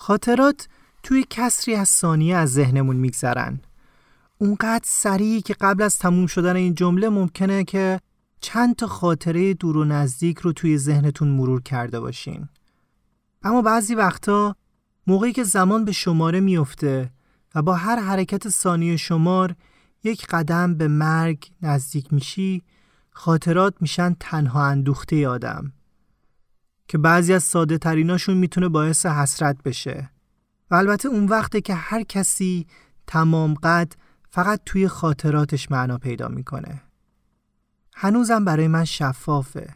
خاطرات توی کسری از ثانیه از ذهنمون میگذرن. اونقدر سریع که قبل از تموم شدن این جمله ممکنه که چند تا خاطره دور و نزدیک رو توی ذهنتون مرور کرده باشین. اما بعضی وقتا موقعی که زمان به شماره میفته و با هر حرکت ثانیه شمار یک قدم به مرگ نزدیک میشی خاطرات میشن تنها اندوخته آدم. که بعضی از ساده تریناشون می‌تونه باعث حسرت بشه. و البته اون وقته که هر کسی تمام قد فقط توی خاطراتش معنا پیدا می‌کنه. هنوزم برای من شفافه.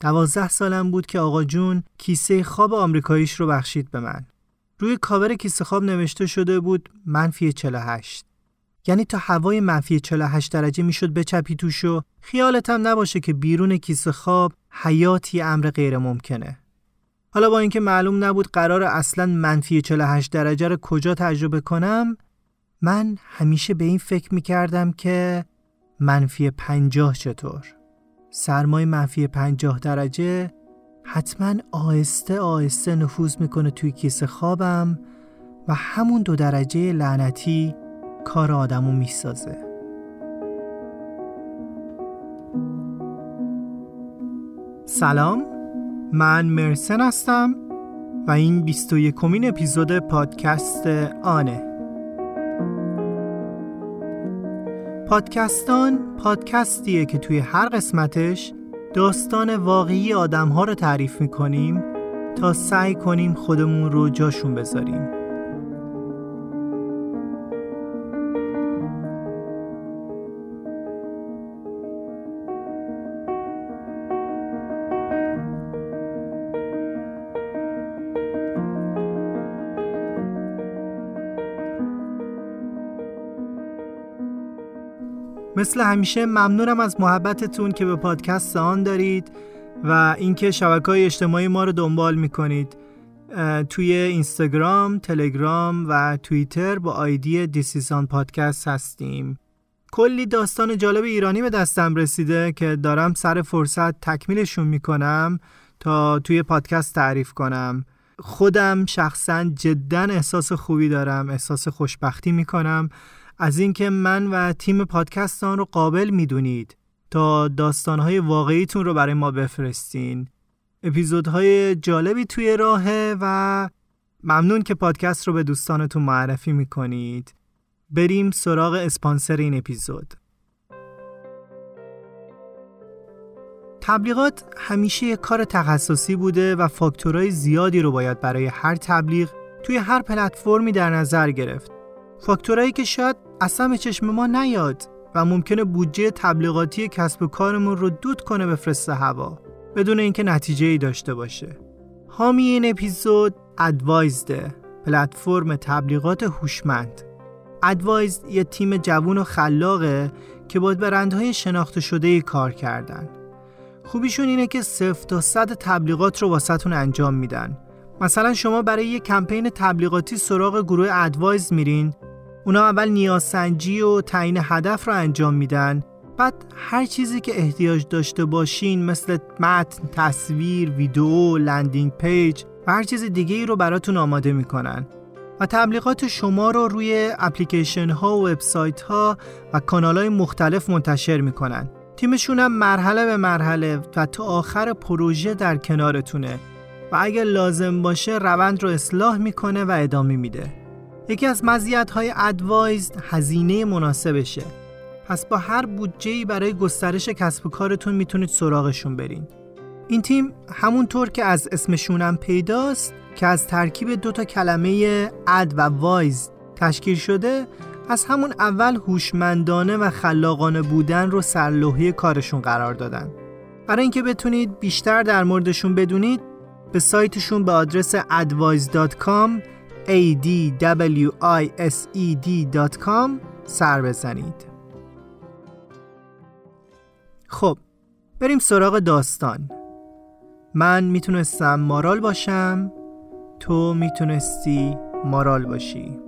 دوازده سالم بود که آقا جون کیسه خواب آمریکاییش رو بخشید به من. روی کاور کیسه خواب نوشته شده بود منفی 48 یعنی تا هوای منفی 48 درجه می‌شد بچپی توش و خیالت نباشه که بیرون کیسه خواب حیاتی امر غیر ممکنه. حالا با اینکه معلوم نبود قرار اصلا منفی 48 درجه رو کجا تجربه کنم من همیشه به این فکر می‌کردم که منفی 50 چطور؟ سرمای منفی 50 درجه حتما آهسته آهسته نفوذ می‌کنه توی کیسه خوابم و همون دو درجه لعنتی کار آدمو می‌سازه. سلام من مرسن هستم و این 21 کمین اپیزود پادکست آنه. پادکستان پادکستیه که توی هر قسمتش داستان واقعی آدم ها رو تعریف می‌کنیم تا سعی کنیم خودمون رو جاشون بذاریم. مثل همیشه ممنونم از محبتتون که به پادکست آن دارید و اینکه شبکه های اجتماعی ما رو دنبال می‌کنید. توی اینستاگرام، تلگرام و توییتر با آیدی دیسیزان پادکست هستیم. کلی داستان جالب ایرانی به دستم رسیده که دارم سر فرصت تکمیلشون می‌کنم تا توی پادکست تعریف کنم. خودم شخصا جدا احساس خوبی دارم احساس خوشبختی می‌کنم از اینکه من و تیم پادکستان رو قابل می‌دونید تا داستانهای واقعیتون رو برای ما بفرستین. اپیزودهای جالبی توی راهه و ممنون که پادکست رو به دوستانتون معرفی می‌کنید. بریم سراغ اسپانسر این اپیزود. تبلیغات همیشه یک کار تخصصی بوده و فاکتورهای زیادی رو باید برای هر تبلیغ توی هر پلتفرمی در نظر گرفت. فاکتورهایی که شاید اصلا به چشم ما نیاد و ممکنه بودجه تبلیغاتی کسب و کارمون رو دود کنه بفرسته هوا بدون اینکه نتیجه ای داشته باشه. حامی این اپیزود ادوایزده پلتفرم تبلیغات هوشمند. ادوایز یه تیم جوون و خلاقه که با برندهای شناخته شده کار کردن. خوبیشون اینه که صفر تا صد تبلیغات رو واسهتون انجام میدن. مثلا شما برای یه کمپین تبلیغاتی سراغ گروه ادوایز میرین اونا اول نیازسنجی و تعیین هدف رو انجام میدن. بعد هر چیزی که احتیاج داشته باشین مثل متن، تصویر، ویدیو، landing page و هر چیز دیگه ای رو براتون آماده می‌کنن. و تبلیغات شما رو روی اپلیکیشن ها و وبسایت ها و کانال های مختلف منتشر می‌کنن. تیمشون هم مرحله به مرحله و تا آخر پروژه در کنارتونه. و اگر لازم باشه روند رو اصلاح می‌کنه و ادامه میده. یکی از مزیت های ادوایز هزینه مناسبشه. پس با هر بودجه برای گسترش کسب و کارتون می‌تونید سراغشون برین. این تیم همونطور که از اسمشونم پیداست که از ترکیب دو تا کلمه اد و وایز تشکیل شده از همون اول هوشمندانه و خلاقانه بودن رو سرلوحه کارشون قرار دادن. برای اینکه بتونید بیشتر در موردشون بدونید به سایتشون به آدرس advice.com adwised.com سر بزنید. خب بریم سراغ داستان. من می‌تونستم مارال باشم تو می‌تونستی مارال باشی.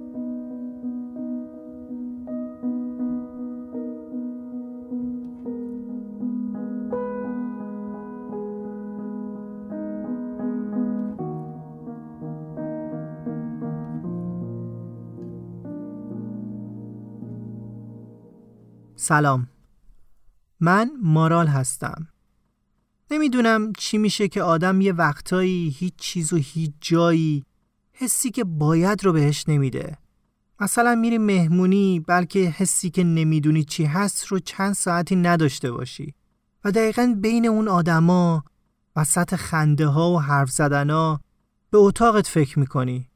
سلام. من مارال هستم. نمی‌دونم چی میشه که آدم یه وقتایی هیچ چیز و هیچ جایی حسی که باید رو بهش نمیده. مثلا میری مهمونی بلکه حسی که نمی‌دونی چی هست رو چند ساعتی نداشته باشی. و دقیقا بین اون آدما وسط خنده ها و حرف زدن ها به اتاقت فکر می‌کنی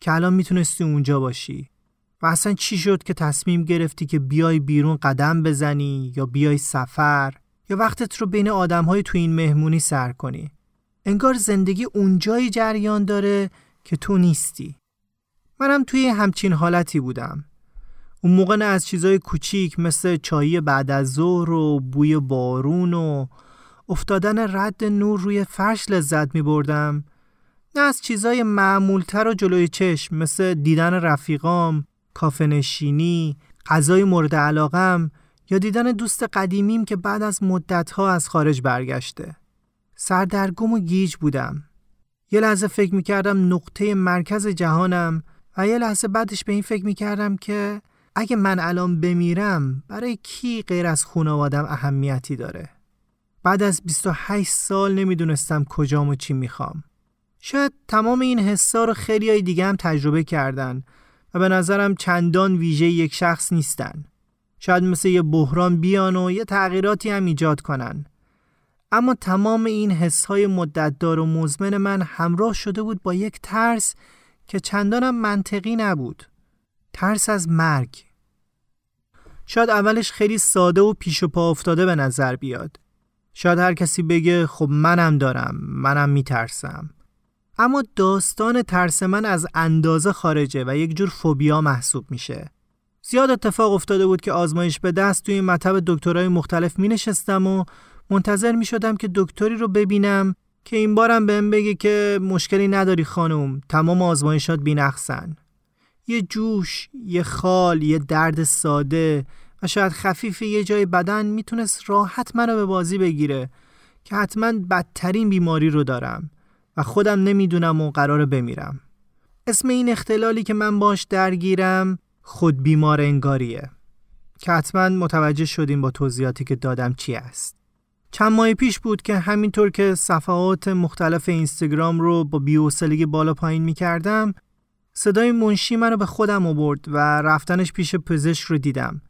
که الان می‌تونستی اونجا باشی. و اصلا چی شد که تصمیم گرفتی که بیای بیرون قدم بزنی یا بیای سفر؟ یا وقتت رو بین آدم های تو این مهمونی سر کنی؟ انگار زندگی اونجایی جریان داره که تو نیستی. منم توی همچین حالتی بودم. اون موقع نه از چیزای کوچیک مثل چایی بعد از ظهر و بوی بارون و افتادن رد نور روی فرش لذت می بردم نه از چیزای معمولتر و جلوی چشم مثل دیدن رفیقام، کافه نشینی، غذای مورد علاقم یا دیدن دوست قدیمیم که بعد از مدتها از خارج برگشته. سردرگم و گیج بودم. یه لحظه فکر می‌کردم نقطه مرکز جهانم و یه لحظه بعدش به این فکر می‌کردم که اگه من الان بمیرم برای کی غیر از خانوادم اهمیتی داره؟ بعد از 28 سال نمی‌دونستم کجام و چی می‌خوام. شاید تمام این حسا رو خیلی های دیگه هم تجربه کردن و به نظرم چندان ویژه یک شخص نیستن. شاید مثل یه بحران بیان و یه تغییراتی هم ایجاد کنن. اما تمام این حسهای مدتدار و مزمن من همراه شده بود با یک ترس که چندانم منطقی نبود. ترس از مرگ. شاید اولش خیلی ساده و پیش و پا افتاده به نظر بیاد. شاید هر کسی بگه خب منم دارم، منم میترسم. اما داستان ترس من از اندازه خارجه و یک جور فوبیا محسوب میشه. زیاد اتفاق افتاده بود که آزمایش به دست توی مطب دکترای مختلف می نشستم و منتظر می شدم که دکتری رو ببینم که این بارم بهم بگه که مشکلی نداری خانم تمام آزمایشات بینقصن یه جوش، یه خال، یه درد ساده و شاید خفیف یه جای بدن می‌تونست راحت منو به بازی بگیره که حتما بدترین بیماری رو دارم و خودم نمی‌دونم و قرار بمیرم. اسم این اختلالی که من باش درگیرم خود بیمار انگاریه. که حتما متوجه شدیم با توضیحاتی که دادم چی است. چند ماه پیش بود که همینطور که صفحات مختلف اینستاگرام رو با بیوسلگی بالا پایین می کردم صدای منشی منو به خودم آورد و رفتنش پیش پزشک رو دیدم.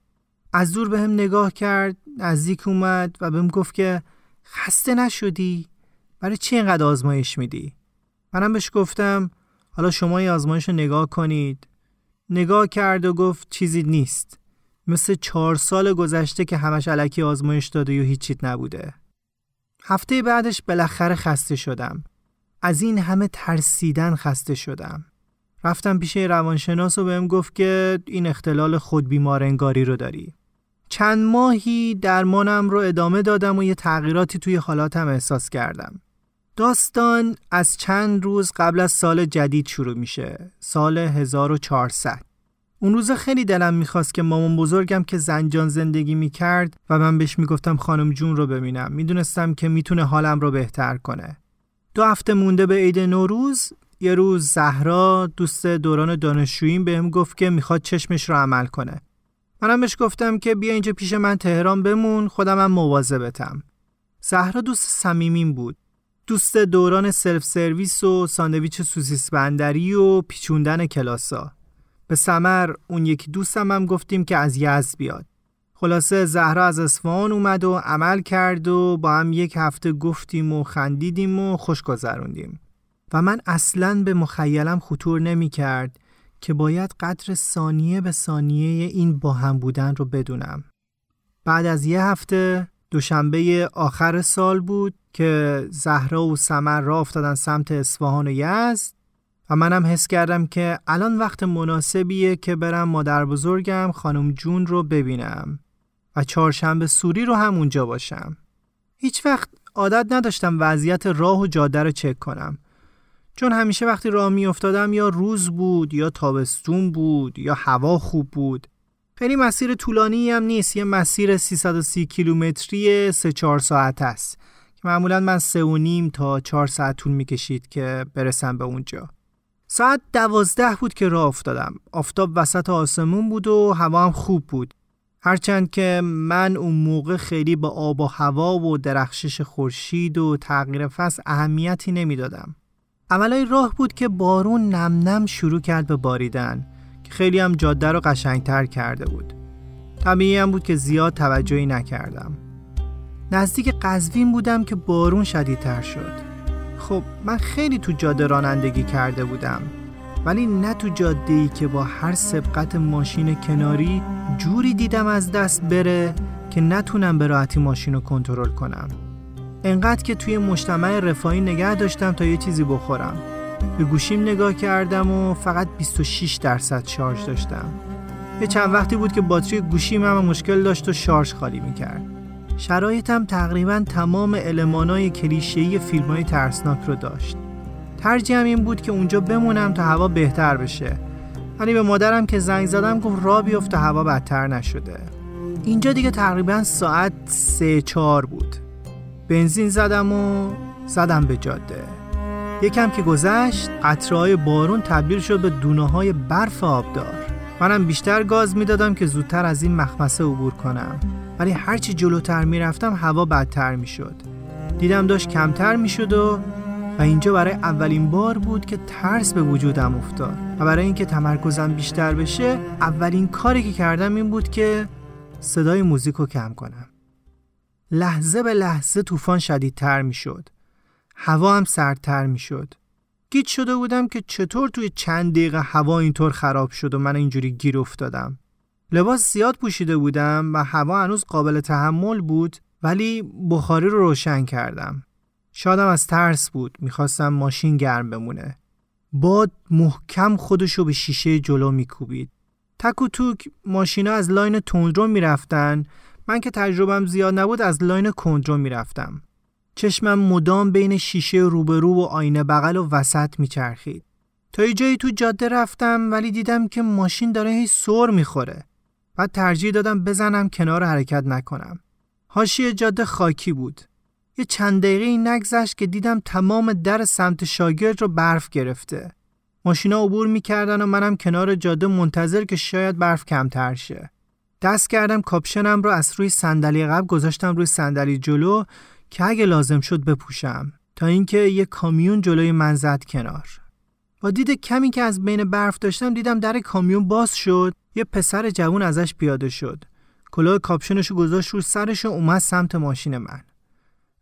از دور به هم نگاه کرد نزدیک اومد و بهم گفت که خسته نشدی؟ برای چی اینقدر آزمایش میدی؟ منم بهش گفتم حالا شما این آزمایش رو نگاه کنید. نگاه کرد و گفت چیزی نیست. مثل چهار سال گذشته که همش علکی آزمایش داده و هیچیت نبوده. هفته بعدش بالاخره خسته شدم. از این همه ترسیدن خسته شدم. رفتم پیش روانشناس و بهم گفت که این اختلال خود بیمارنگاری رو داری. چند ماهی درمانم رو ادامه دادم و یه تغییراتی توی حالاتم احساس کردم. داستان از چند روز قبل از سال جدید شروع میشه. سال 1400 اون روز خیلی دلم می‌خواست که مامان بزرگم که زنجان زندگی می‌کرد و من بهش می‌گفتم خانم جون رو ببینم. می‌دونستم که می‌تونه حالم رو بهتر کنه. دو هفته مونده به عید نوروز. یه روز زهرا دوست دوران دانشجوییم بهم گفت که می‌خواد چشمش رو عمل کنه. منم بهش گفتم که بیا اینجا پیش من تهران بمون خودم هم مواظبتم. زهرا دوست صمیمیم بود. دوست دوران سلف سرویس و ساندویچ سوسیس بندری و پیچوندن کلاسا به سمر اون یکی دوستم هم گفتیم که از یزد بیاد. خلاصه زهرا از اصفهان اومد و عمل کرد و با هم یک هفته گفتیم و خندیدیم و خوش گذروندیم. و من اصلا به مخیلم خطور نمی کرد که باید قدر ثانیه به ثانیه این با هم بودن رو بدونم. بعد از یه هفته دوشنبه آخر سال بود که زهرا و سمر را افتادن سمت اصفهان و یزد و منم حس کردم که الان وقت مناسبیه که برم مادر بزرگم خانم جون رو ببینم و چهارشنبه سوری رو هم اونجا باشم. هیچ وقت عادت نداشتم وضعیت راه و جاده رو چک کنم. چون همیشه وقتی راه می افتادم یا روز بود یا تابستون بود یا هوا خوب بود. خیلی مسیر طولانی هم نیست یه مسیر 330 کیلومتری 3 4 ساعت است که معمولا من سه و نیم تا 4 ساعت طول می‌کشید که برسم به اونجا. ساعت دوازده بود که راه افتادم. آفتاب وسط آسمون بود و هوا هم خوب بود. هرچند که من اون موقع خیلی به آب و هوا و درخشش خورشید و تغییر فصل اهمیتی نمی‌دادم. اولای راه بود که بارون نم نم شروع کرد به باریدن خیلی هم جاده رو قشنگتر کرده بود. طبیعی هم بود که زیاد توجهی نکردم. نزدیک قزوین بودم که بارون شدیدتر شد. خب من خیلی تو جاده رانندگی کرده بودم ولی نه تو جاده ای که با هر سبقت ماشین کناری جوری دیدم از دست بره که نتونم به راحتی ماشین رو کنترل کنم انقدر که توی مجتمع رفاهی نگه داشتم تا یه چیزی بخورم به گوشیم نگاه کردم و فقط 26 درصد شارژ داشتم. یه چند وقتی بود که باتری گوشیم هم مشکل داشت و شارژ خالی می‌کرد. شرایطم تقریبا تمام المانای کلیشه‌ای فیلم‌های ترسناک رو داشت. ترجیحم این بود که اونجا بمونم تا هوا بهتر بشه. ولی به مادرم که زنگ زدم گفت را بیفته هوا بدتر نشده. اینجا دیگه تقریبا ساعت سه چار بود. بنزین زدم و زدم به جاده. یکم که گذشت قطرهای بارون تبدیل شد به دونه های برف آبدار. منم بیشتر گاز می‌دادم که زودتر از این مخمسه عبور کنم. ولی هرچی جلوتر می‌رفتم هوا بدتر می‌شد. دیدم داشت کمتر می‌شد و و اینجا برای اولین بار بود که ترس به وجودم افتاد. و برای اینکه تمرکزم بیشتر بشه اولین کاری که کردم این بود که صدای موزیک رو کم کنم. لحظه به لحظه طوفان شدیدتر می‌شد. هوا هم سردتر می‌شد. گیت شده بودم که چطور توی چند دقیقه هوا اینطور خراب شد و من اینجوری گیر افتادم. لباس زیاد پوشیده بودم و هوا هنوز قابل تحمل بود ولی بخاری رو روشن کردم. شایدم از ترس بود می‌خواستم ماشین گرم بمونه. باد محکم خودشو به شیشه جلو میکوبید. تک و توک ماشینا از لاین تندرو می‌رفتن. من که تجربم زیاد نبود از لاین کندرو می‌رفتم. چشمم مدام بین شیشه روبرو و آینه بغل و وسط میچرخید. تا یه جایی تو جاده رفتم ولی دیدم که ماشین داره هی سر می‌خوره. بعد ترجیح دادم بزنم کنار حرکت نکنم. حاشیه جاده خاکی بود. یه چند دقیقه نگذشت که دیدم تمام در سمت شاگرد رو برف گرفته. ماشینا عبور می‌کردن و منم کنار جاده منتظر که شاید برف کمتر شه. دست کردم کاپشنم رو از روی صندلی قبل گذاشتم روی صندلی جلو که اگه لازم شد بپوشم تا اینکه یه کامیون جلوی من زد کنار. با دید کمی که از بین برف داشتم دیدم در کامیون باز شد یه پسر جوون ازش پیاده شد. کلاه کاپشنشو گذاشت رو سرش و اومد سمت ماشین من.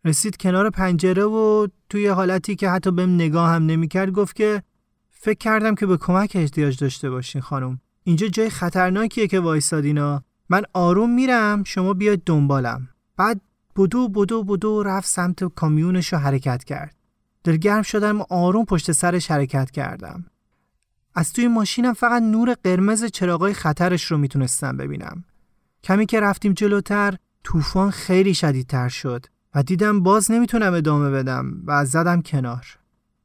رسید کنار پنجره و توی حالتی که حتی بهم نگاه هم نمی‌کرد گفت که فکر کردم که به کمک احتیاج داشته باشین خانم. اینجا جای خطرناکیه که وایسادینا. من آروم میرم شما بیاید دنبالم. بعد بدو بدو بدو رفت سمت کامیونش رو حرکت کرد. دلگرم شدم آروم پشت سرش حرکت کردم. از توی ماشینم فقط نور قرمز چراغای خطرش رو می‌تونستم ببینم. کمی که رفتیم جلوتر طوفان خیلی شدیدتر شد و دیدم باز نمی‌تونم ادامه بدم و زدم کنار.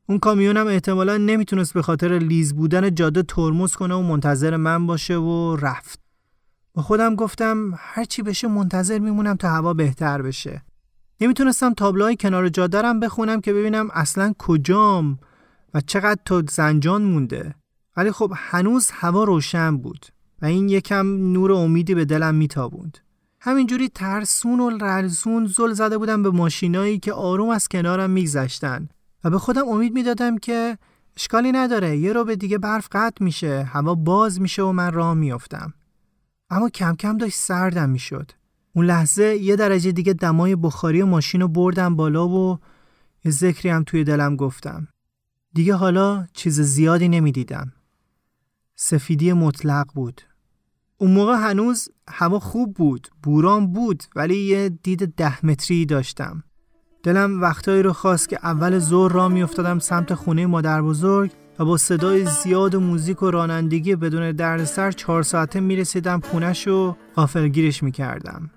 اون کامیونم احتمالا نمی‌تونست به خاطر لیز بودن جاده ترمز کنه و منتظر من باشه و رفت. با خودم گفتم هرچی بشه منتظر میمونم تا هوا بهتر بشه. نمی‌تونستم تابلوهای کنار جاده بخونم که ببینم اصلا کجام و چقدر تا زنجان مونده. ولی خب هنوز هوا روشن بود و این یکم نور امیدی به دلم میتابوند. همینجوری ترسون و رلزون زل زده بودم به ماشینایی که آروم از کنارم میگذشتن و به خودم امید می‌دادم که اشکالی نداره یه رو به دیگه برف قطع میشه هوا باز میشه و من راه میافتم. اما کم کم داشت سردم می‌شد. اون لحظه یه درجه دیگه دمای بخاری و ماشین رو بردم بالا و یه ذکری هم توی دلم گفتم. دیگه حالا چیز زیادی نمی‌دیدم. سفیدی مطلق بود. اون موقع هنوز هوا خوب بود بوران بود ولی یه دید ده متری داشتم. دلم وقتایی رو خواست که اول زور را میافتادم سمت خونه مادر بزرگ و با صدای زیاد و موزیک و رانندگی بدون دردسر چهار ساعته می‌رسیدم خونش و غافلگیرش می‌کردم.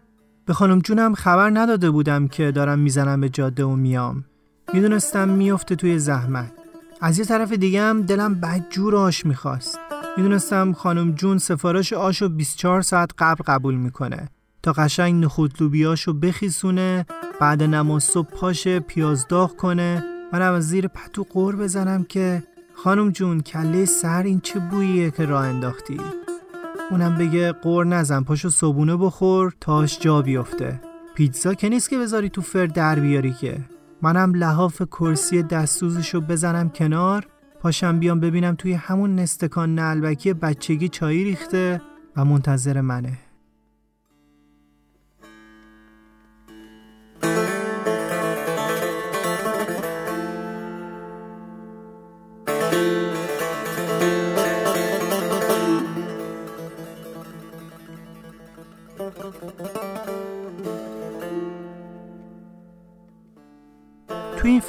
به خانم جونم خبر نداده بودم که دارم می‌زنم به جاده و میام. می‌دونستم میافته توی زحمت. از یه طرف دیگه هم دلم بدجور آش می‌خواست. می‌دونستم خانم جون سفارش آشو 24 ساعت قبل قبول می‌کنه. تا قشنگ نخود لوبیاشو بخیسونه بعد نماز صبح پاشه پیاز داغ کنه. منم از زیر پتو قور بزنم که خانم جون کله سر این چه بوییه که راه انداختی؟ اونم بگه قور نزن پاشو صبونه بخور تاش جا بیفته. پیتزا که نیست که بذاری تو فر در بیاری که. منم لحاف کرسی دستوزشو بزنم کنار پاشم بیام ببینم توی همون نستکان نلبکی بچگی چایی ریخته و منتظر منه.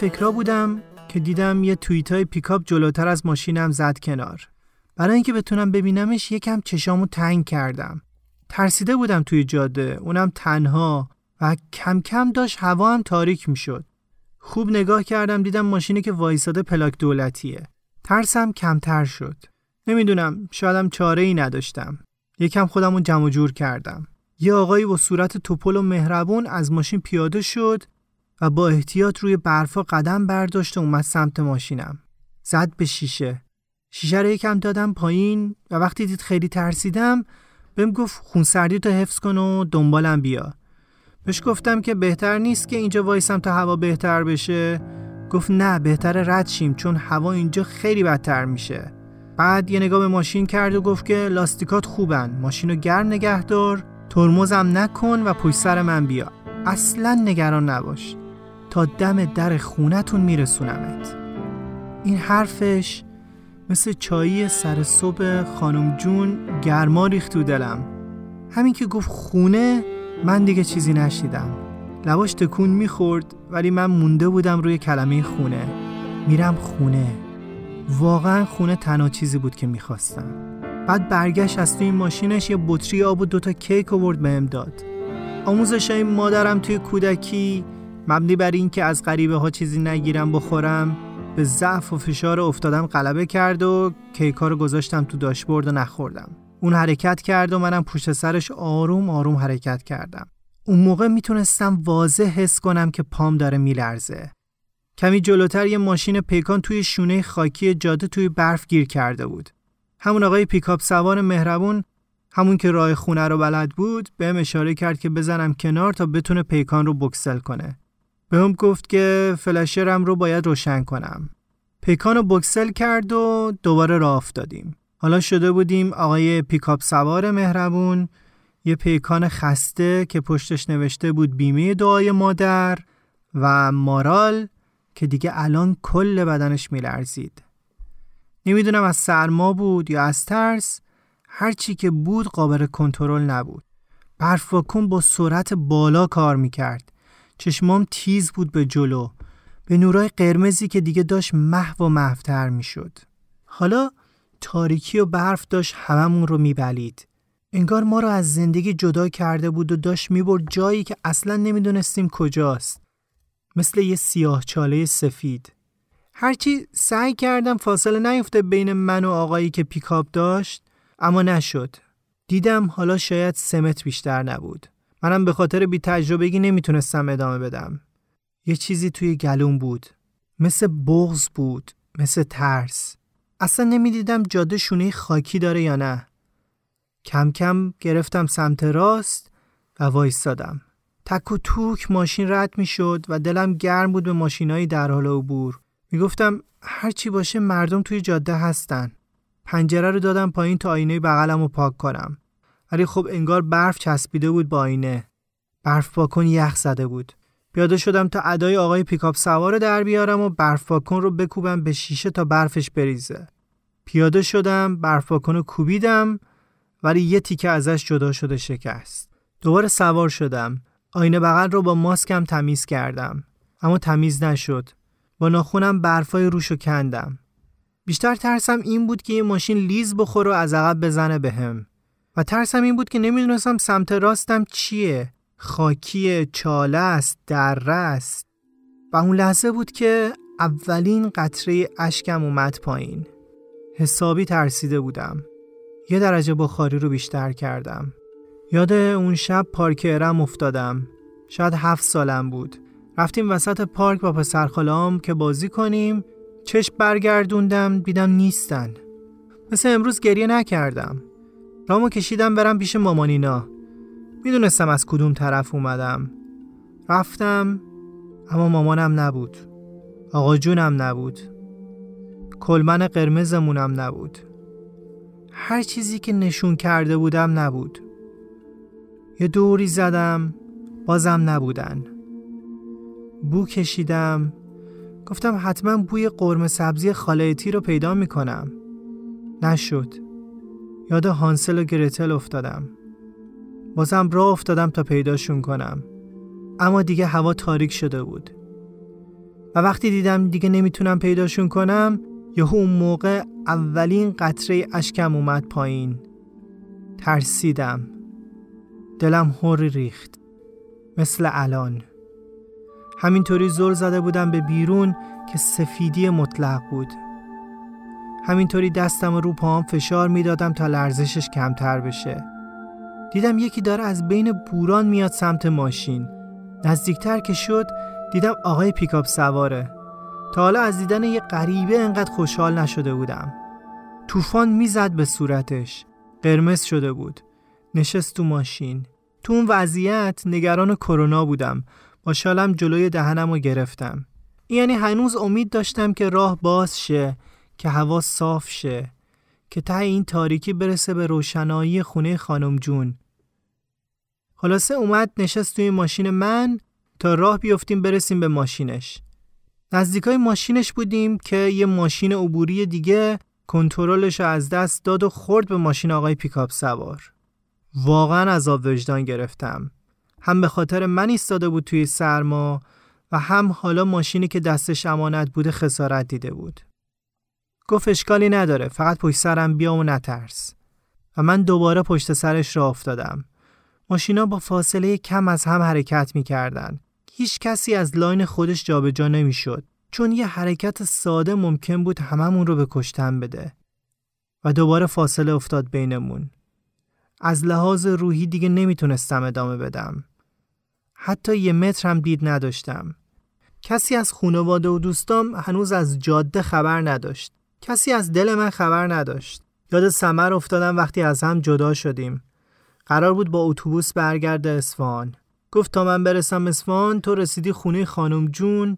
فکرها بودم که دیدم یه توییت های پیکاپ جلوتر از ماشینم زد کنار. برای اینکه بتونم ببینمش یکم چشامو تنگ کردم. ترسیده بودم توی جاده، اونم تنها و کم کم داشت هوا هم تاریک می‌شد. خوب نگاه کردم دیدم ماشینی که وایساده پلاک دولتیه. ترسم کمتر شد. نمی‌دونم شایدم چاره ای نداشتم. یکم خودمون جمع جور کردم. یه آقایی با صورت توپل و مهربون از ماشین پیاده شد و با احتیاط روی برفا قدم برداشت و اومد سمت ماشینم. زد به شیشه. شیشه رو یکم دادم پایین و وقتی دید خیلی ترسیدم بهم گفت خونسردی تو حفظ کن و دنبالم بیا. بهش گفتم که بهتر نیست که اینجا وایسم تا هوا بهتر بشه. گفت نه بهتر رد شیم چون هوا اینجا خیلی بدتر میشه. بعد یه نگاه به ماشین کرد و گفت که لاستیکات خوبن. ماشینو گرم نگه دار، ترمزم نکن و پشت سر من بیا. اصلا نگران نباش. تا دم در خونتون میرسونمت. این حرفش مثل چایی سر صبح خانم جون گرما ریخت تو دلم. همین که گفت خونه من دیگه چیزی نشیدم. لباش تکون می‌خورد ولی من مونده بودم روی کلمه خونه. میرم خونه. واقعا خونه تنها چیزی بود که می‌خواستم. بعد برگشت از توی ماشینش یه بطری آب و دوتا کیک آورد بهم داد. آموزش مادرم توی کودکی مبنی بر اینکه از غریبه ها چیزی نگیرم بخورم به ضعف و فشار افتادم غلبه کرد و کیکا رو گذاشتم تو داشبورد و نخوردم. اون حرکت کرد و منم پشت سرش آروم آروم حرکت کردم. اون موقع می‌تونستم واضح حس کنم که پام داره میلرزه. کمی جلوتر یه ماشین پیکان توی شونه خاکی جاده توی برف گیر کرده بود. همون آقای پیکاپ سوار مهربون همون که راه خونه رو بلد بود بهم اشاره کرد که بزنم کنار تا بتونه پیکان رو بکسل کنه. به هم گفت که فلشرم رو باید روشن کنم. پیکان رو بکسل کرد و دوباره راه افتادیم. حالا شده بودیم آقای پیکاپ سوار مهربون یه پیکان خسته که پشتش نوشته بود بیمه دعای مادر و مارال که دیگه الان کل بدنش میلرزید. نمی‌دونم از سرما بود یا از ترس هرچی که بود قابل کنترل نبود. برف با سرعت بالا کار می‌کرد چشمام تیز بود به جلو به نورای قرمزی که دیگه داشت محو و محوتر می‌شد. حالا تاریکی و برف داشت هممون رو میبلید. انگار ما رو از زندگی جدا کرده بود و داشت می‌برد جایی که اصلا نمی‌دونستیم کجاست. مثل یه سیاه چاله سفید. هرچی سعی کردم فاصله نیفته بین من و آقایی که پیکاپ داشت اما نشد. دیدم حالا شاید سمت بیشتر نبود. منم به خاطر بی تجربگی نمی‌تونستم ادامه بدم. یه چیزی توی گلوم بود. مثل بغز بود. مثل ترس. اصلا نمی‌دیدم جاده شونه خاکی داره یا نه. کم کم گرفتم سمت راست و وایستادم. تک و توک ماشین رد می شد و دلم گرم بود به ماشینایی در حال عبور. می‌گفتم هر چی باشه مردم توی جاده هستن. پنجره رو دادم پایین تا آینه بغلم رو پاک کنم. ولی خب انگار برف چسبیده بود با آینه برف پاکن یخ زده بود. پیاده شدم تا ادای آقای پیکاپ سوار در بیارم و برف پاکن رو بکوبم به شیشه تا برفش بریزه. پیاده شدم برف پاکن رو کوبیدم ولی یه تیکه ازش جدا شده شکست. دوباره سوار شدم. آینه بغل رو با ماسکم تمیز کردم. اما تمیز نشد. با ناخونم برفای روشو کندم. بیشتر ترسم این بود که یه ماشین لیز بخوره و از عقب بزنه بهم. و ترسم این بود که نمی‌دونستم سمت راستم چیه. خاکی چاله است دره است. و اون لحظه بود که اولین قطره اشکم اومد پایین. حسابی ترسیده بودم. یه درجه بخاری رو بیشتر کردم. یاد اون شب پارک ارم افتادم. شاید هفت سالم بود. رفتیم وسط پارک با پسرخالام که بازی کنیم. چشم برگردوندم دیدم نیستن. مثل امروز گریه نکردم. رامو کشیدم برم پیش مامانینا. می‌دونستم از کدوم طرف اومدم. رفتم اما مامانم نبود. آقا جونم نبود. کلمن قرمزمونم نبود. هر چیزی که نشون کرده بودم نبود. یه دوری زدم بازم نبودن. بو کشیدم. گفتم حتما بوی قرمه سبزی خالایتی رو پیدا می‌کنم. نشد. یاد هانسل و گرتل افتادم. بازم راه افتادم تا پیداشون کنم. اما دیگه هوا تاریک شده بود. و وقتی دیدم دیگه نمی‌تونم پیداشون کنم یهو اون موقع اولین قطره اشکم اومد پایین. ترسیدم. دلم هر ریخت. مثل الان. همینطوری زل زده بودم به بیرون که سفیدی مطلق بود. همینطوری دستم رو پاهم فشار می‌دادم تا لرزشش کمتر بشه. دیدم یکی داره از بین بوران میاد سمت ماشین. نزدیکتر که شد دیدم آقای پیکاپ سواره. تا حالا از دیدن یه غریبه انقدر خوشحال نشده بودم. طوفان می‌زد به صورتش. قرمز شده بود. نشست تو ماشین. تو اون وضعیت نگران کرونا بودم. با جلوی دهنم رو گرفتم. یعنی هنوز امید داشتم که راه باز شه. که هوا صاف شه که ته این تاریکی برسه به روشنایی خونه خانم جون. خلاصه اومد نشست توی ماشین من تا راه بیفتیم برسیم به ماشینش. نزدیکای ماشینش بودیم که یه ماشین عبوری دیگه کنترلش از دست داد و خورد به ماشین آقای پیکاپ سوار. واقعا عذاب وجدان گرفتم. هم به خاطر من ایستاده بود توی سرما و هم حالا ماشینی که دستش امانت بوده خسارت دیده بود. گفت اشکالی نداره فقط پشت سرم بیا و نترس. و من دوباره پشت سرش را افتادم. ماشینا با فاصله کم از هم حرکت می کردن. هیچ کسی از لاین خودش جابجا نمی شد چون یه حرکت ساده ممکن بود هممون رو به کشتن بده. و دوباره فاصله افتاد بینمون. از لحاظ روحی دیگه نمی‌تونستم ادامه بدم. حتی یه متر هم دید نداشتم. کسی از خانواده و دوستام هنوز از جاده خبر نداشت. کسی از دل من خبر نداشت. یاد سمر افتادم وقتی از هم جدا شدیم. قرار بود با اتوبوس برگرده اصفهان گفت تا من برسم اصفهان تو رسیدی خونه خانم جون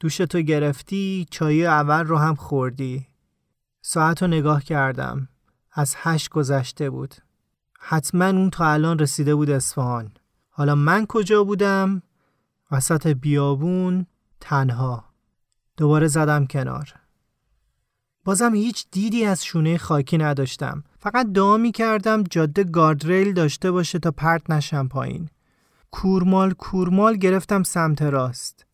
دوش تو گرفتی چای اول رو هم خوردی. ساعت رو نگاه کردم. از هشت گذشته بود. حتما اون تا الان رسیده بود اصفهان حالا من کجا بودم؟ وسط بیابون تنها. دوباره زدم کنار. بازم هیچ دیدی از شونه خاکی نداشتم. فقط دعا می کردم جاده گاردریل داشته باشه تا پرت نشم پایین. کورمال کورمال گرفتم سمت راست.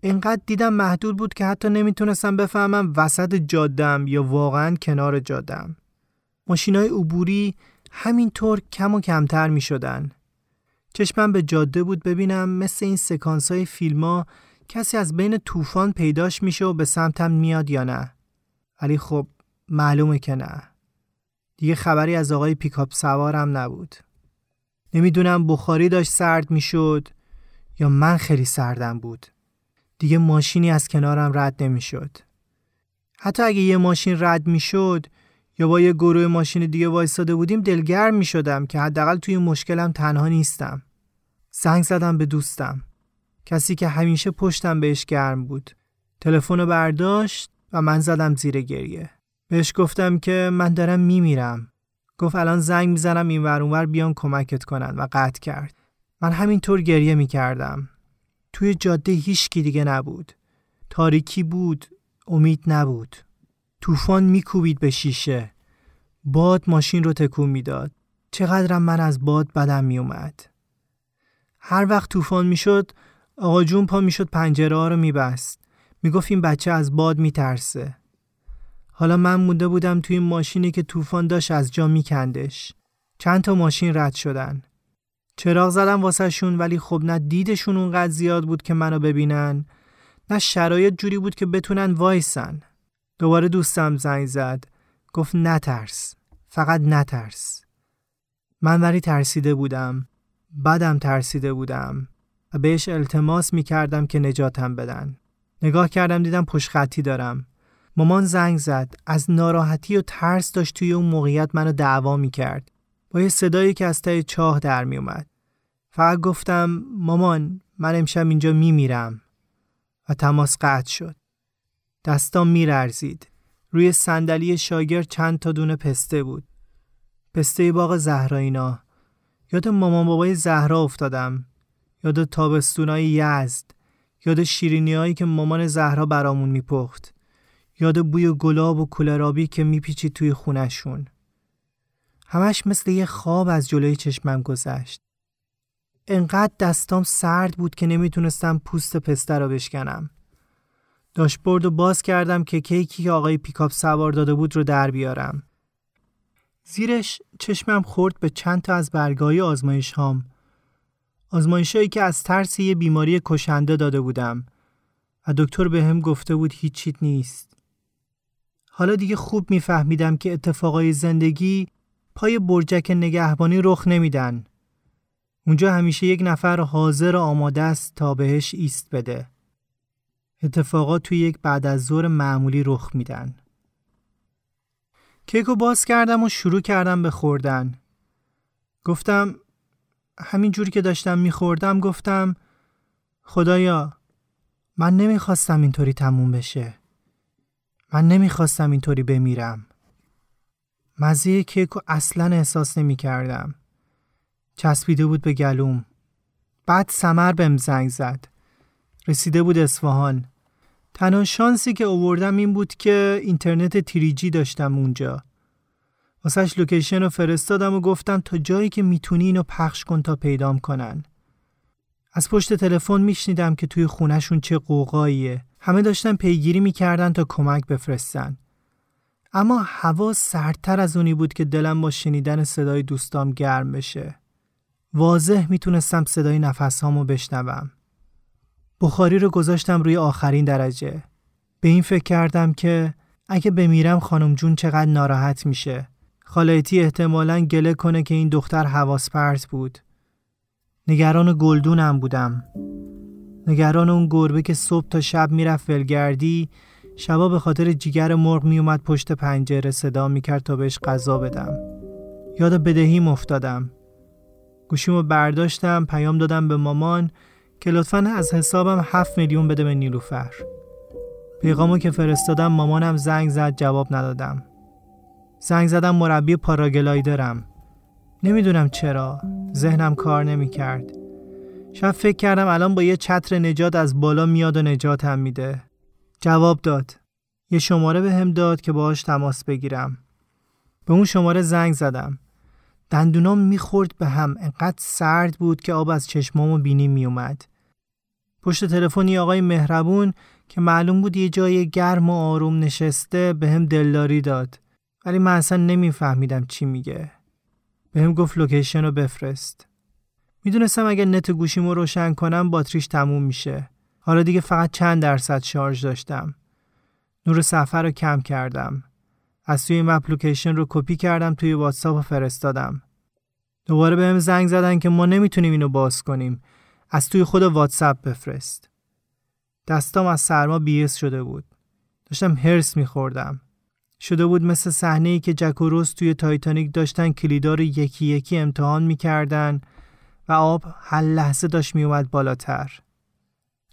اینقدر دیدم محدود بود که حتی نمی‌تونستم بفهمم وسط جادم یا واقعا کنار جادم ماشینای عبوری همینطور کم و کمتر می شدن. چشمم به جاده بود ببینم مثل این سکانس های فیلم ها کسی از بین طوفان پیداش میشه و به سمتم میاد یا نه. ولی خب معلومه که نه دیگه خبری از آقای پیکاپ سوارم نبود نمی‌دونم بخاری داشت سرد می‌شد یا من خیلی سردم بود دیگه ماشینی از کنارم رد نمی‌شد حتی اگه یه ماشین رد می‌شد یا با یه گروه ماشین دیگه وایستاده بودیم دلگرم می شدم که حداقل توی مشکلم تنها نیستم. زنگ زدم به دوستم. کسی که همیشه پشتم بهش گرم بود. تلفن برداشت و من زدم زیر گریه. بهش گفتم که من دارم میمیرم. گفت الان زنگ می‌زنم این ور اونور بیان کمکت کنن و قطع کرد. من همینطور گریه می‌کردم. توی جاده هیچکی دیگه نبود. تاریکی بود. امید نبود. طوفان میکوبید به شیشه. باد ماشین رو تکون می‌داد. چقدرم من از باد بدم میومد. هر وقت طوفان می‌شد آقا جون پا می‌شد پنجره ها رو میبست. می‌گفت این بچه از باد میترسه. حالا من مونده بودم توی ماشینی که طوفان داشت از جا میکندش. چند تا ماشین رد شدن. چراغ زدم واسه شون ولی خب نه دیدشون اونقدر زیاد بود که منو ببینن نه شرایط جوری بود که بتونن وایسن. دوباره دوستم زنگ زد گفت نترس فقط نترس من ولی ترسیده بودم بدم ترسیده بودم و بهش التماس می کردم که نجاتم بدن نگاه کردم دیدم پشت خطی دارم. مامان زنگ زد. از ناراحتی و ترس داشت توی اون موقعیت منو دعوا می کرد با یه صدایی که از ته چاه در می اومد فقط گفتم مامان من امشب اینجا می میرم و تماس قطع شد. دستام میرزید روی صندلی شاگرد چند تا دونه پسته بود. پسته باغ زهرایینا یاد مامان بابای زهرا افتادم. یاد تابستونای یزد. یاد شیرینی که مامان زهرا برامون میپخت. یاد بوی گلاب و کولرابی که میپیچید توی خونشون همش مثل یه خواب از جلوی چشمم گذشت. انقدر دستام سرد بود که نمی‌تونستم پوست پسته رو بشکنم. داشبورد رو باز کردم که کیکی که آقای پیکاپ سوار داده بود رو در بیارم. زیرش چشمم خورد به چند تا از برگای آزمایش هام آزمایشهایی که از ترس یه بیماری کشنده داده بودم و دکتر به هم گفته بود هیچیت نیست حالا دیگه خوب میفهمیدم که اتفاقای زندگی پای برجک نگهبانی رخ نمیدن. اونجا همیشه یک نفر حاضر و آماده است تا بهش ایست بده. اتفاقات توی یک بعد از ظهر معمولی رخ میدن. کیکو باز کردم و شروع کردم به خوردن. گفتم همین جوری که داشتم میخوردم گفتم خدایا من نمی‌خواستم اینطوری تموم بشه. من نمی‌خواستم اینطوری بمیرم. مزه کیک رو اصلا احساس نمی کردم. چسبیده بود به گلوم. بعد سمر بهم زنگ زد. رسیده بود اصفهان. تنها شانسی که اووردم این بود که اینترنت 3G داشتم اونجا. واسهش location رو فرستادم و گفتم تا جایی که می‌تونی اینو پخش کن تا پیدام کنن. از پشت تلفن میشنیدم که توی خونشون چه قوقاییه. همه داشتن پیگیری می‌کردن تا کمک بفرستن. اما هوا سردتر از اونی بود که دلم با شنیدن صدای دوستام گرم بشه. واضح می‌تونستم صدای نفسهامو بشنوم. بخاری رو گذاشتم روی آخرین درجه. به این فکر کردم که اگه بمیرم خانم جون چقدر ناراحت میشه. خالایتی احتمالا گله کنه که این دختر حواس پرت بود. نگران گلدونم بودم. نگران اون گربه که صبح تا شب می‌رفت ولگردی شبا به خاطر جیگر مرغ میومد پشت پنجره صدا می‌کرد تا بهش غذا بدم یاد بدهیم افتادم گوشیمو برداشتم پیام دادم به مامان که لطفا از حسابم هفت میلیون بده به نیلوفر پیغامو که فرستادم مامانم زنگ زد جواب ندادم زنگ زدم مربی پاراگلایدرم نمی‌دونم چرا ذهنم کار نمی‌کرد شب فکر کردم الان با یه چتر نجات از بالا میاد و نجاتم میده جواب داد. یه شماره به هم داد که باهاش تماس بگیرم. به اون شماره زنگ زدم. دندونام می‌خورد به هم انقدر سرد بود که آب از چشمام و بینی میومد. پشت تلفنی آقای مهربون که معلوم بود یه جای گرم و آروم نشسته به هم دلداری داد. ولی من اصلا نمیفهمیدم چی میگه. به هم گفت location رو بفرست. می‌دونستم اگر نت گوشیمو روشن کنم باتریش تموم میشه. حالا دیگه فقط چند درصد شارژ داشتم. نور صفحه رو کم کردم. از توی این اپلیکیشن رو کپی کردم توی واتساپ و فرستادم. دوباره بهم زنگ زدن که ما نمی‌تونیم اینو باز کنیم. از توی خود واتساپ بفرست. دستام از سرما بی‌حس شده بود. داشتم هرس میخوردم. شده بود مثل صحنه ای که جک و روز توی تایتانیک داشتن کلیدار یکی یکی امتحان می‌کردن و آب هر لحظه داشت میومد بالاتر.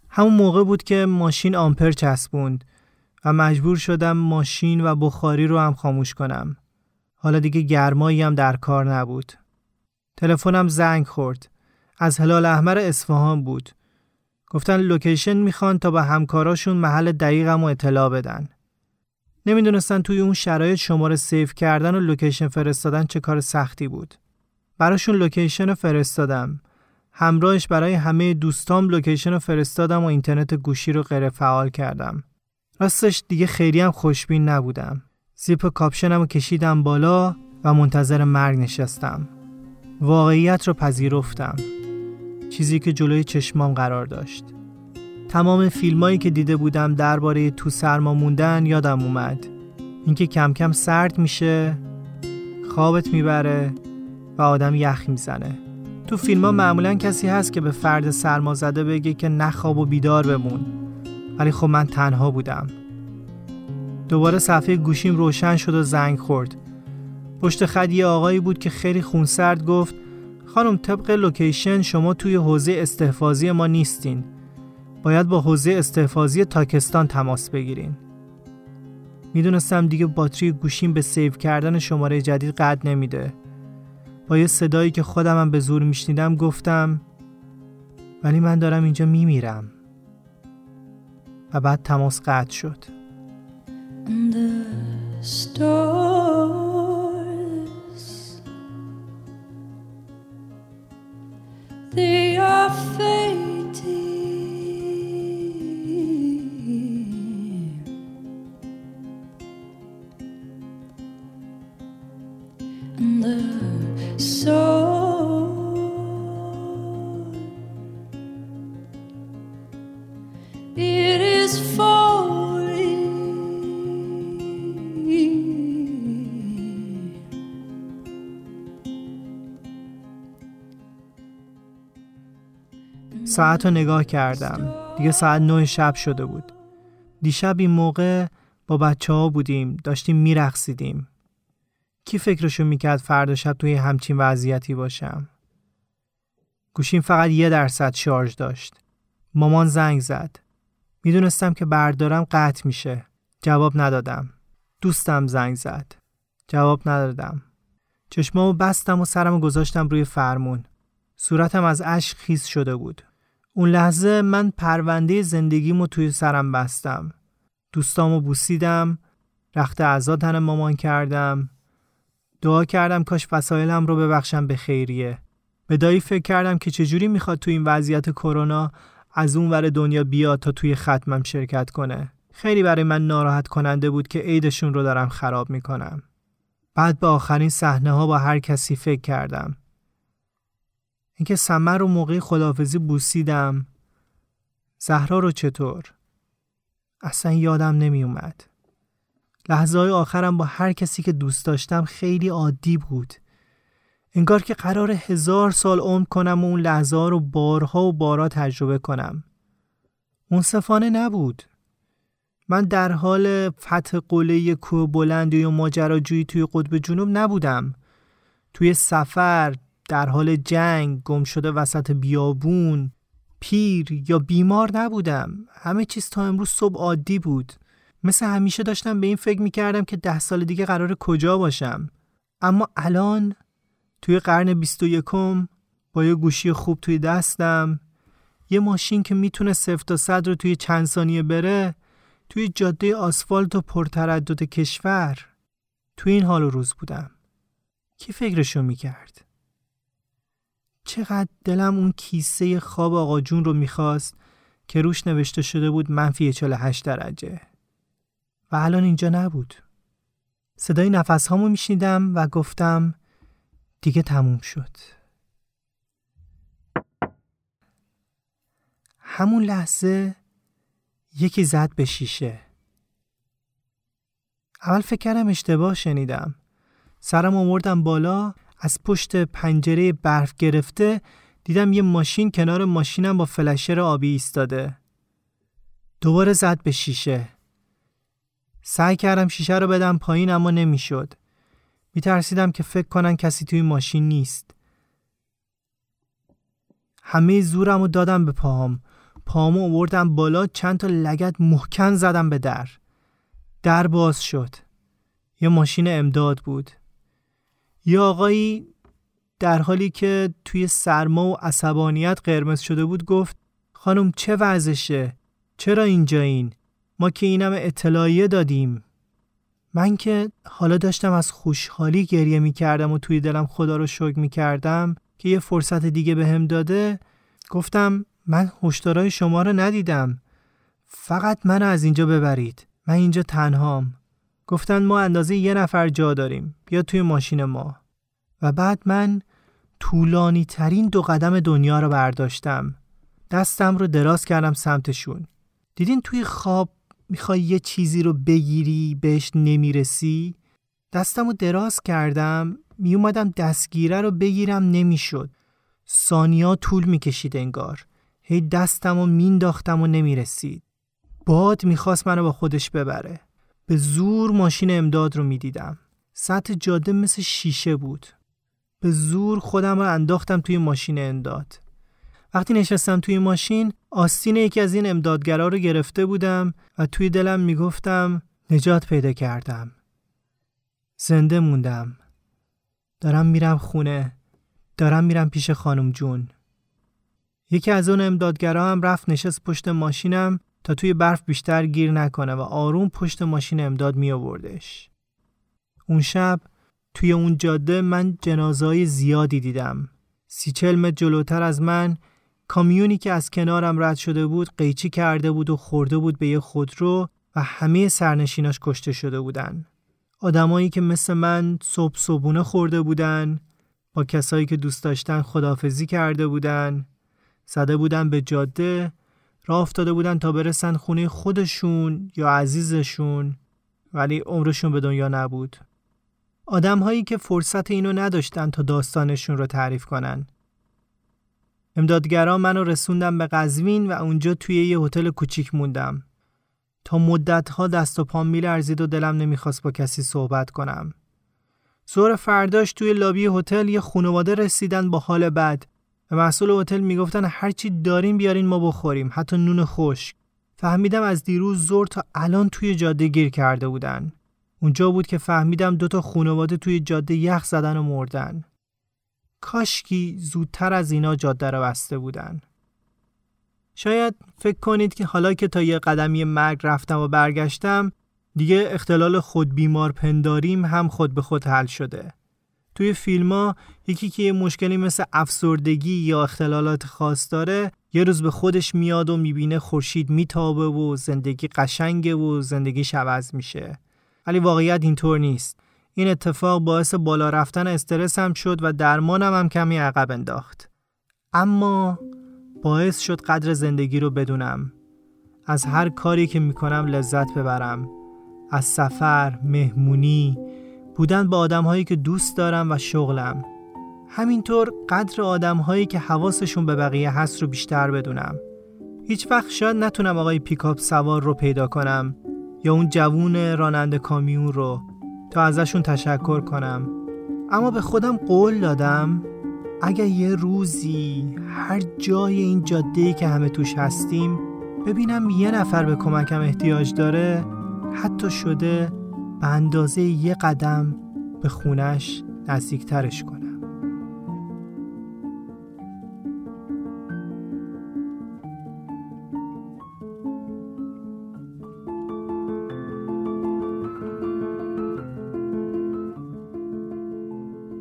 همون موقع بود که ماشین آمپر چسبوند و مجبور شدم ماشین و بخاری رو هم خاموش کنم. حالا دیگه گرمایی هم در کار نبود. تلفنم زنگ خورد. از هلال احمر اصفهان بود. گفتن location می‌خوان تا به همکاراشون محل دقیقم رو اطلاع بدن. نمی‌دونستن توی اون شرایط شماره save کردن و location فرستادن چه کار سختی بود. براشون location رو فرستادم همراهش برای همه دوستام location رو فرستادم و اینترنت گوشی رو غیر فعال کردم. راستش دیگه خیلی هم خوشبین نبودم. زیپ کاپشنم رو کشیدم بالا و منتظر مرگ نشستم. واقعیت رو پذیرفتم. چیزی که جلوی چشمام قرار داشت. تمام فیلمایی که دیده بودم درباره تو سرما موندن یادم اومد. اینکه کم کم سرد میشه، خوابت می‌بره و آدم یخ می‌زنه. تو فیلم ها معمولا کسی هست که به فرد سرما زده بگه که نخواب و بیدار بمون ولی خب من تنها بودم دوباره صفحه گوشیم روشن شد و زنگ خورد پشت خط یه آقایی بود که خیلی خونسرد گفت خانم طبق location شما توی حوزه استحفاظی ما نیستین باید با حوزه استحفاظی تاکستان تماس بگیرین می‌دونستم دیگه باتری گوشیم به save کردن شماره جدید قد نمیده. با یه صدایی که خودمم به زور میشنیدم گفتم ولی من دارم اینجا میمیرم. و بعد تماس قطع شد. ساعت رو نگاه کردم. دیگه ساعت نه شب شده بود. دیشب این موقع با بچه ها بودیم داشتیم میرقصیدیم. کی فکرشو می‌کرد فردا شب توی همچین وضعیتی باشم؟ گوشیم فقط یه درصد شارژ داشت. مامان زنگ زد. می‌دونستم که بردارم قطع میشه. جواب ندادم. دوستم زنگ زد. جواب ندادم. چشمامو بستم و سرمو گذاشتم روی فرمون. صورتم از اشک خیس شده بود. اون لحظه من پرونده زندگیمو توی سرم بستم. دوستامو بوسیدم، رخت اعضا تن مامان کردم. دعا کردم کاش وسایلم رو ببخشم به خیریه. به دایی فکر کردم که چجوری می‌خواد توی این وضعیت کرونا از اون ور دنیا بیاد تا توی ختمم شرکت کنه. خیلی برای من ناراحت کننده بود که عیدشون رو دارم خراب می‌کنم. بعد به آخرین صحنه ها با هر کسی فکر کردم. اینکه سمر رو موقع خدافزی بوسیدم زهرا رو چطور؟ اصلا یادم نمی اومد. لحظه های آخرم با هر کسی که دوست داشتم خیلی عادی بود. انگار که قرار هزار سال عمر کنم و اون لحظه ها رو بارها و بارها تجربه کنم. منصفانه نبود. من در حال فتح قله کوه بلندی و ماجراجویی توی قطب جنوب نبودم. توی سفر در حال جنگ گم شده وسط بیابون پیر یا بیمار نبودم. همه چیز تا امروز صبح عادی بود. مثل همیشه داشتم به این فکر می‌کردم که ده سال دیگه قرار کجا باشم. اما الان توی قرن بیست و یکم با یه گوشی خوب توی دستم یه ماشین که می‌تونه صفر تا صد رو توی چند ثانیه بره توی جاده آسفالت و پرتردد کشور توی این حال و روز بودم. کی فکرشو می‌کرد؟ چقدر دلم اون کیسه خواب آقا جون رو می‌خواست که روش نوشته شده بود منفی 48 درجه. و الان اینجا نبود. صدای نفس هامو میشنیدم و گفتم دیگه تموم شد. همون لحظه یکی زد به شیشه. اول فکر کردم اشتباه شنیدم. سرم آوردم بالا از پشت پنجره برف گرفته دیدم یه ماشین کنار ماشینم با فلشر آبی ایستاده. دوباره زد به شیشه. سعی کردم شیشه رو بدم پایین اما نمی‌شد. میترسیدم که فکر کنن کسی توی ماشین نیست. همه زورم رو دادم به پاهم. پاهامو آوردم بالا چند تا لگت محکم زدم به در. در باز شد. یه ماشین امداد بود. یه آقایی در حالی که توی سرما و عصبانیت قرمز شده بود گفت خانم چه وضعشه؟ چرا اینجا این؟ ما که اینم اطلاعیه دادیم. من که حالا داشتم از خوشحالی گریه می کردم و توی دلم خدا رو شکر می کردم که یه فرصت دیگه به داده. گفتم من هشدارای شما رو ندیدم. فقط منو از اینجا ببرید. من اینجا تنهام. گفتن ما اندازه یه نفر جا داریم. بیا توی ماشین ما. و بعد من طولانی ترین دو قدم دنیا رو برداشتم. دستم رو دراز کردم سمتشون. دیدین توی خواب می‌خوای یه چیزی رو بگیری بهش نمی‌رسی؟ دستم رو دراز کردم میومدم دستگیره رو بگیرم نمی‌شد. سانیا طول می‌کشید انگار. هی دستم رو مینداختم و نمی‌رسید. باد می‌خواست منو با خودش ببره. به زور ماشین امداد رو می‌دیدم. سطح جاده مثل شیشه بود. به زور خودم رو انداختم توی ماشین امداد. وقتی نشستم توی ماشین آستین یکی از این امدادگرا رو گرفته بودم و توی دلم می‌گفتم نجات پیدا کردم. زنده موندم. دارم میرم خونه. دارم میرم پیش خانم جون. یکی از اون امدادگرا هم رفت نشست پشت ماشینم تا توی برف بیشتر گیر نکنه و آروم پشت ماشین امداد می آوردش. اون شب توی اون جاده من جنازهای زیادی دیدم. سی چل متر جلوتر از من کامیونی که از کنارم رد شده بود قیچی کرده بود و خورده بود به یه خودرو و همه سرنشیناش کشته شده بودن. آدمایی که مثل من صبح صبونه خورده بودن با کسایی که دوست داشتن خدافزی کرده بودن زده بودن به جاده راه افتاده بودن تا برسن خونه خودشون یا عزیزشون ولی عمرشون به دنیا نبود آدم هایی که فرصت اینو نداشتن تا داستانشون رو تعریف کنن. امدادگران منو رسوندم به قزوین و اونجا توی یه هتل کوچیک موندم. تا مدتها دست و پام میلرزید و دلم نمی‌خواست با کسی صحبت کنم. زور فرداش توی لابی هتل یه خانواده رسیدن با حال بد. و مسئول هتل می‌گفتن هرچی داریم بیارین ما بخوریم حتی نون خشک. فهمیدم از دیروز زور تا الان توی جاده گیر کرده بودن. اونجا بود که فهمیدم دوتا خانواده توی جاده یخ زدن و مردن. کاشکی زودتر از اینا جاده رو بسته بودن. شاید فکر کنید که حالا که تا یه قدمی مرگ رفتم و برگشتم دیگه اختلال خود بیمار پنداریم هم خود به خود حل شده. توی فیلم یکی که یه مشکلی مثل افسردگی یا اختلالات خاص داره یه روز به خودش میاد و می‌بینه خورشید میتابه و زندگی قشنگه و زندگیش عوض میشه. ولی واقعیت اینطور نیست. این اتفاق باعث بالا رفتن استرس هم شد و درمانم هم کمی عقب انداخت. اما باعث شد قدر زندگی رو بدونم. از هر کاری که می‌کنم لذت ببرم. از سفر، مهمونی، بودن با آدم هایی که دوست دارم و شغلم. همینطور قدر آدم هایی که حواسشون به بقیه هست رو بیشتر بدونم. هیچ وقت شاید نتونم آقای پیکاپ سوار رو پیدا کنم. یا اون جوون راننده کامیون رو تا ازشون تشکر کنم. اما به خودم قول دادم اگر یه روزی هر جای این جاده که همه توش هستیم ببینم یه نفر به کمکم احتیاج داره حتی شده به اندازه یه قدم به خونش نزدیکترش کنم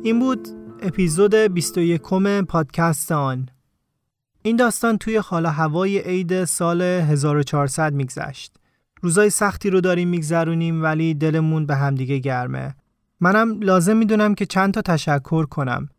این بود اپیزود 21 پادکست آن. این داستان توی حال هوای عید سال 1400 میگذشت. روزای سختی رو داریم میگذرونیم ولی دلمون به همدیگه گرمه. منم لازم می‌دونم که چند تا تشکر کنم.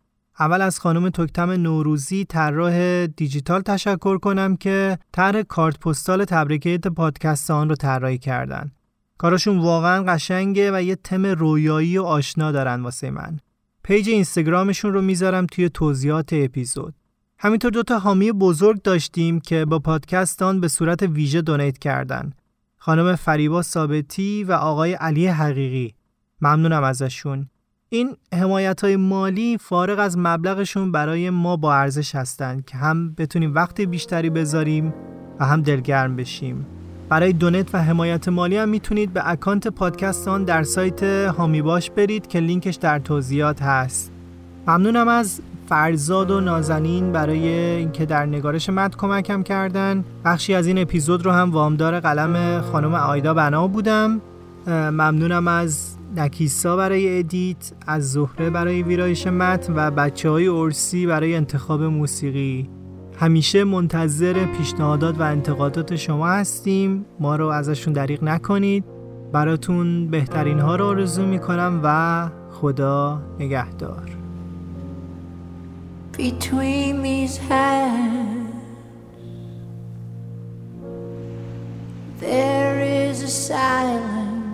اول از خانم تکتم نوروزی طراح دیجیتال تشکر کنم که طرح کارت پستال تبریکیت پادکست آن رو طراحی کردن. کارشون واقعا قشنگه و یه تم رویایی و آشنا دارن واسه من. پیج اینستاگرامشون رو می‌ذارم توی توضیحات اپیزود. همینطور دوتا حامی بزرگ داشتیم که با پادکستان به صورت ویژه دونیت کردن. خانم فریبا ثابتی و آقای علی حقیقی. ممنونم ازشون. این حمایت های مالی فارغ از مبلغشون برای ما با ارزش هستند که هم بتونیم وقت بیشتری بذاریم و هم دلگرم بشیم. برای donate و حمایت مالی هم می‌تونید به اکانت پادکستان در سایت حامی باش برید که لینکش در توضیحات هست. ممنونم از فرزاد و نازنین برای اینکه در نگارش متن کمکم کردن. بخشی از این اپیزود رو هم وامدار قلم خانم آیدا بنا بودم. ممنونم از نکیسا برای edit از زهره برای ویرایش متن و بچه های ارسی برای انتخاب موسیقی. همیشه منتظر پیشنهادات و انتقادات شما هستیم. ما رو ازشون دریغ نکنید. براتون بهترین ها رو آرزو می‌کنم و خدا نگهدار. Between these hands. There is a silence,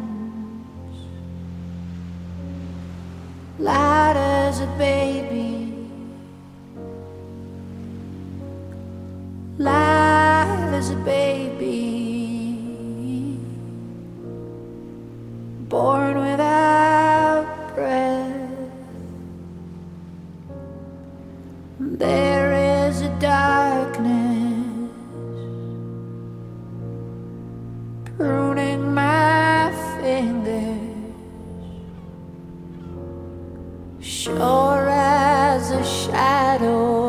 light as a baby, light as a baby. born without breath. There is a darkness pruning my fingers, sure as a shadow.